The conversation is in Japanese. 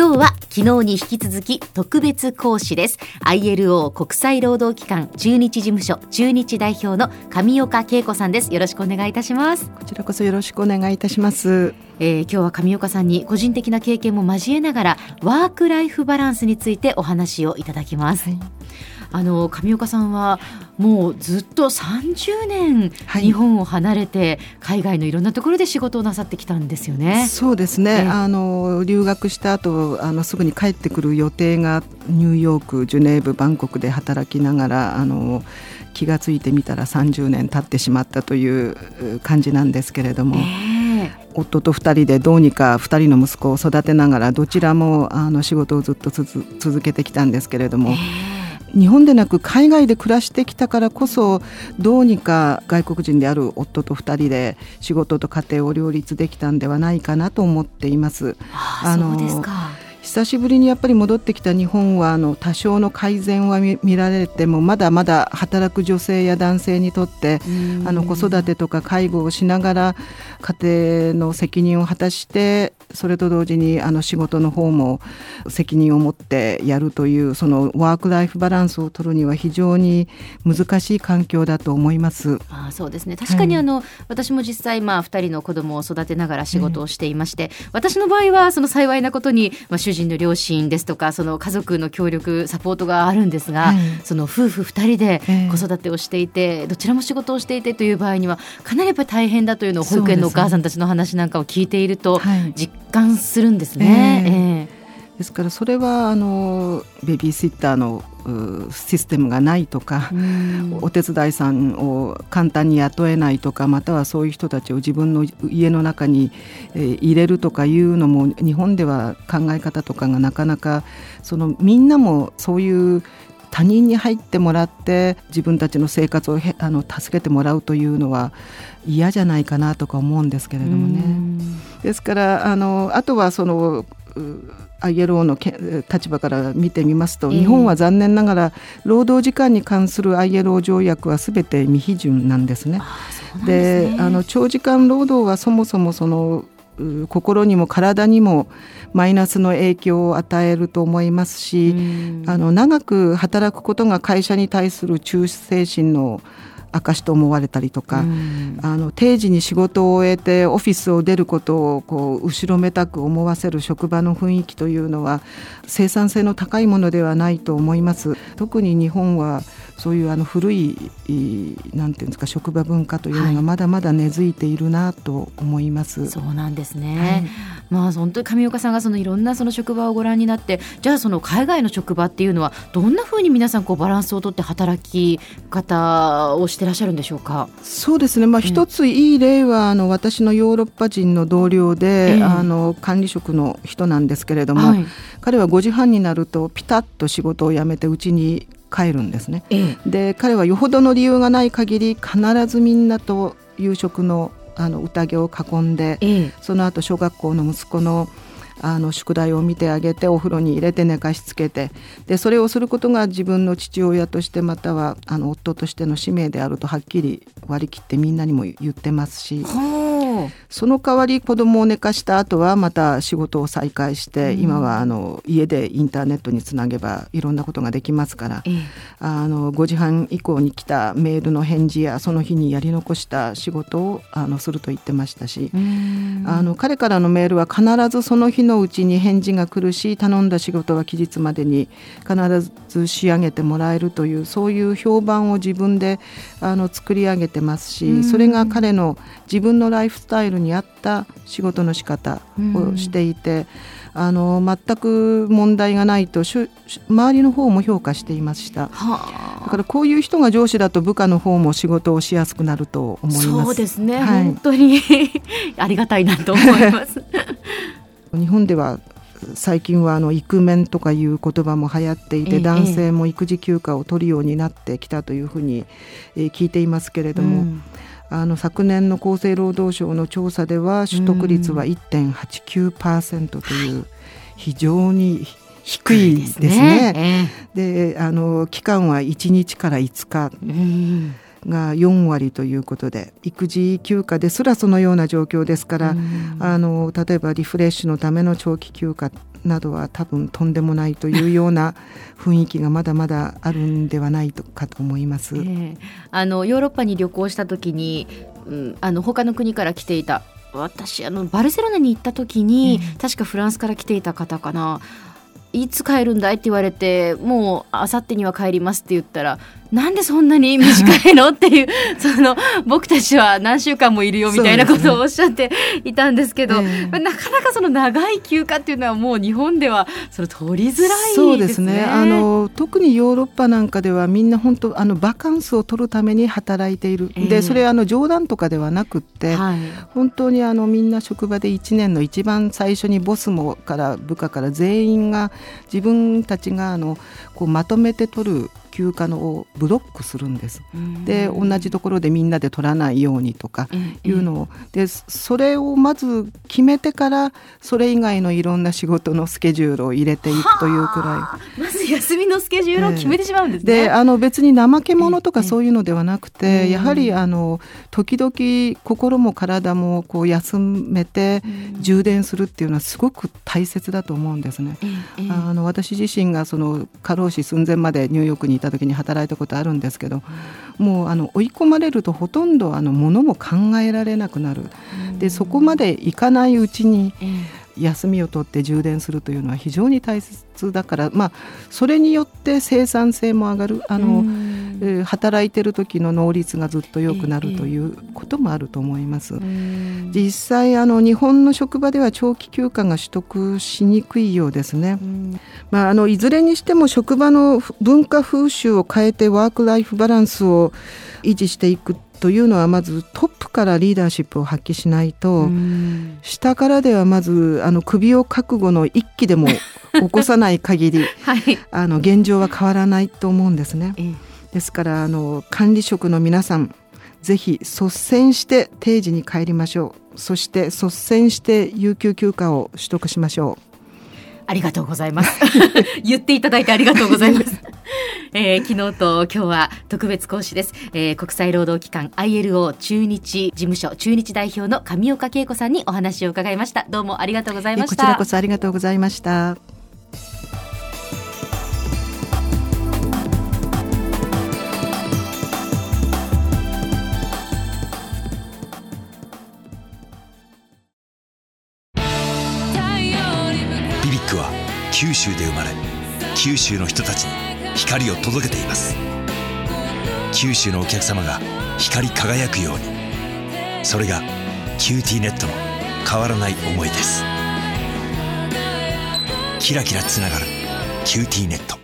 今日は昨日に引き続き特別講師です。ILO 国際労働機関中日事務所中日代表の上岡恵子さんです。よろしくお願いいたします。こちらこそよろしくお願いいたします。えー、今日は上岡さんに個人的な経験も交えながらワークライフバランスについてお話をいただきます、はいあの上岡さんはもうずっと30年日本を離れて海外のいろんなところで仕事をなさってきたんですよね。そうですね。あの留学した後あのすぐに帰ってくる予定がニューヨーク、ジュネーブ、バンコクで働きながらあの気が付いてみたら30年経ってしまったという感じなんですけれども。えー夫と2人でどうにか2人の息子を育てながらどちらもあの仕事をずっと続けてきたんですけれども。えー日本でなく海外で暮らしてきたからこそどうにか外国人である夫と2人で仕事と家庭を両立できたんではないかなと思っています。あの久しぶりにやっぱり戻ってきた日本はあの多少の改善は見られてもまだまだ働く女性や男性にとってあの子育てとか介護をしながら家庭の責任を果たしてそれと同時にあの仕事の方も責任を持ってやるというそのワーク・ライフ・バランスを取るには非常に難しい環境だと思います。あそうですね。確かにあの、はい、私も実際まあ2人の子供を育てながら仕事をしていまして、私の場合はその幸いなことに、まあ、主人の両親ですとかその家族の協力サポートがあるんですが、はい、その夫婦2人で子育てをしていて、どちらも仕事をしていてという場合にはかなりやっぱり大変だというのを保育園のお母さんたちの話なんかを聞いていると実感するんですね。えーですからそれはあのベビーシッターのシステムがないとか、お手伝いさんを簡単に雇えないとかまたはそういう人たちを自分の家の中に、え入れるとかいうのも日本では考え方とかがなかなかそのみんなもそういう他人に入ってもらって自分たちの生活をあの助けてもらうというのは嫌じゃないかなとか思うんですけれどもね。ですからあのあとはその ILO の立場から見てみますと、日本は残念ながら労働時間に関する ILO 条約はすべて未批准なんですね。で、あの長時間労働はそもそもその心にも体にもマイナスの影響を与えると思いますし、あの長く働くことが会社に対する忠誠心の証と思われたりとか、うん、あの定時に仕事を終えてオフィスを出ることをこう後ろめたく思わせる職場の雰囲気というのは生産性の高いものではないと思います。特に日本はそういうあの古いなんていうんですか職場文化というのがまだまだ根付いているなと思います。はい、そうなんですね。はい、まあ本当に上岡さんがそのいろんなその職場をご覧になってじゃあその海外の職場っていうのはどんなふうに皆さんこうバランスをとって働き方をしてらっしゃるんでしょうか？そうですね。まあ一ついい例はあの私のヨーロッパ人の同僚で、えー、あの管理職の人なんですけれども、はい、彼は5時半になるとピタッと仕事を辞めてうちに帰るんですね。ええ、で彼はよほどの理由がない限り必ずみんなと夕食のあの宴を囲んで、え、その後小学校の息子のあの宿題を見てあげてお風呂に入れて寝かしつけてでそれをすることが自分の父親としてまたはあの夫としての使命であるとはっきり割り切ってみんなにも言ってますし。その代わり子供を寝かした後はまた仕事を再開して、うん、今はあの家でインターネットにつなげばいろんなことができますから、ええ、あの5時半以降に来たメールの返事やその日にやり残した仕事をあのすると言ってましたし、あの彼からのメールは必ずその日のうちに返事が来るし頼んだ仕事は期日までに必ず仕上げてもらえるというそういう評判を自分であの作り上げてますしそれが彼の自分のライフスタイルに合った仕事の仕方をしていて、あの全く問題がないと周りの方も評価していました、はあ、だからこういう人が上司だと部下の方も仕事をしやすくなると思います。そうですね、はい、本当に。ありがたいなと思います。日本では最近はあのイクメンとかいう言葉も流行っていて、男性も育児休暇を取るようになってきたというふうに聞いていますけれども、うんあの昨年の厚生労働省の調査では取得率は1.89%という非常に低いですね。で、あの期間は1日から5日。が4割ということで育児休暇ですらそのような状況ですから、あの例えばリフレッシュのための長期休暇などは多分とんでもないというような 雰囲気がまだまだあるんではないかと思います。えー、あのヨーロッパに旅行した時に、うん、あの他の国から来ていた。私あのバルセロナに行った時に、えー、確かフランスから来ていた方かな。いつ帰るんだいって言われてもうあさってには帰りますって言ったらなんでそんなに短いのっていう その僕たちは何週間もいるよみたいなことをおっしゃっていたんですけど、ねえ。ー、なかなかその長い休暇っていうのはもう日本ではその取りづらいですね。そうですね。あの特にヨーロッパなんかではみんな本当あのバカンスを取るために働いている、えー、でそれあの冗談とかではなくって、はい、本当にあのみんな職場で1年の一番最初にボスもから部下から全員が自分たちがあのこうまとめて取る休暇のをブロックするんです。で同じところでみんなで取らないようにとかいうのを。でそれをまず決めてからそれ以外のいろんな仕事のスケジュールを入れていくというくらい。休みのスケジュールを決めてしまうんですね。であの別に怠け者とかそういうのではなくてやはりあの時々心も体もこう休めて充電するっていうのはすごく大切だと思うんですね。あの私自身がその過労死寸前までニューヨークにいた時に働いたことあるんですけど、もうあの追い込まれるとほとんどあのものも考えられなくなる。でそこまでいかないうちに、休みを取って充電するというのは非常に大切だから、まあ、それによって生産性も上がるあの、えー、働いてる時の能率がずっと良くなるということもあると思います。実際あの日本の職場では長期休暇が取得しにくいようですね。まあ、あのいずれにしても職場の文化風習を変えてワーク・ライフ・バランスを維持していくというのはまずトップからリーダーシップを発揮しないと下からではまずあの首を覚悟の一気でも起こさない限り、はい、あの現状は変わらないと思うんですね。ですからあの管理職の皆さんぜひ率先して定時に帰りましょうそして率先して有給休暇を取得しましょう。ありがとうございます。言っていただいてありがとうございます。えー、昨日と今日は特別講師です、えー、国際労働機関 ILO 中日事務所中日代表の上岡恵子さんにお話を伺いました。どうもありがとうございました。こちらこそありがとうございました。ビビックは九州で生まれ九州の人たちに光を届けています。九州のお客様が光り輝くように。それが QTnetの変わらない思いです。キラキラつながる QTnet。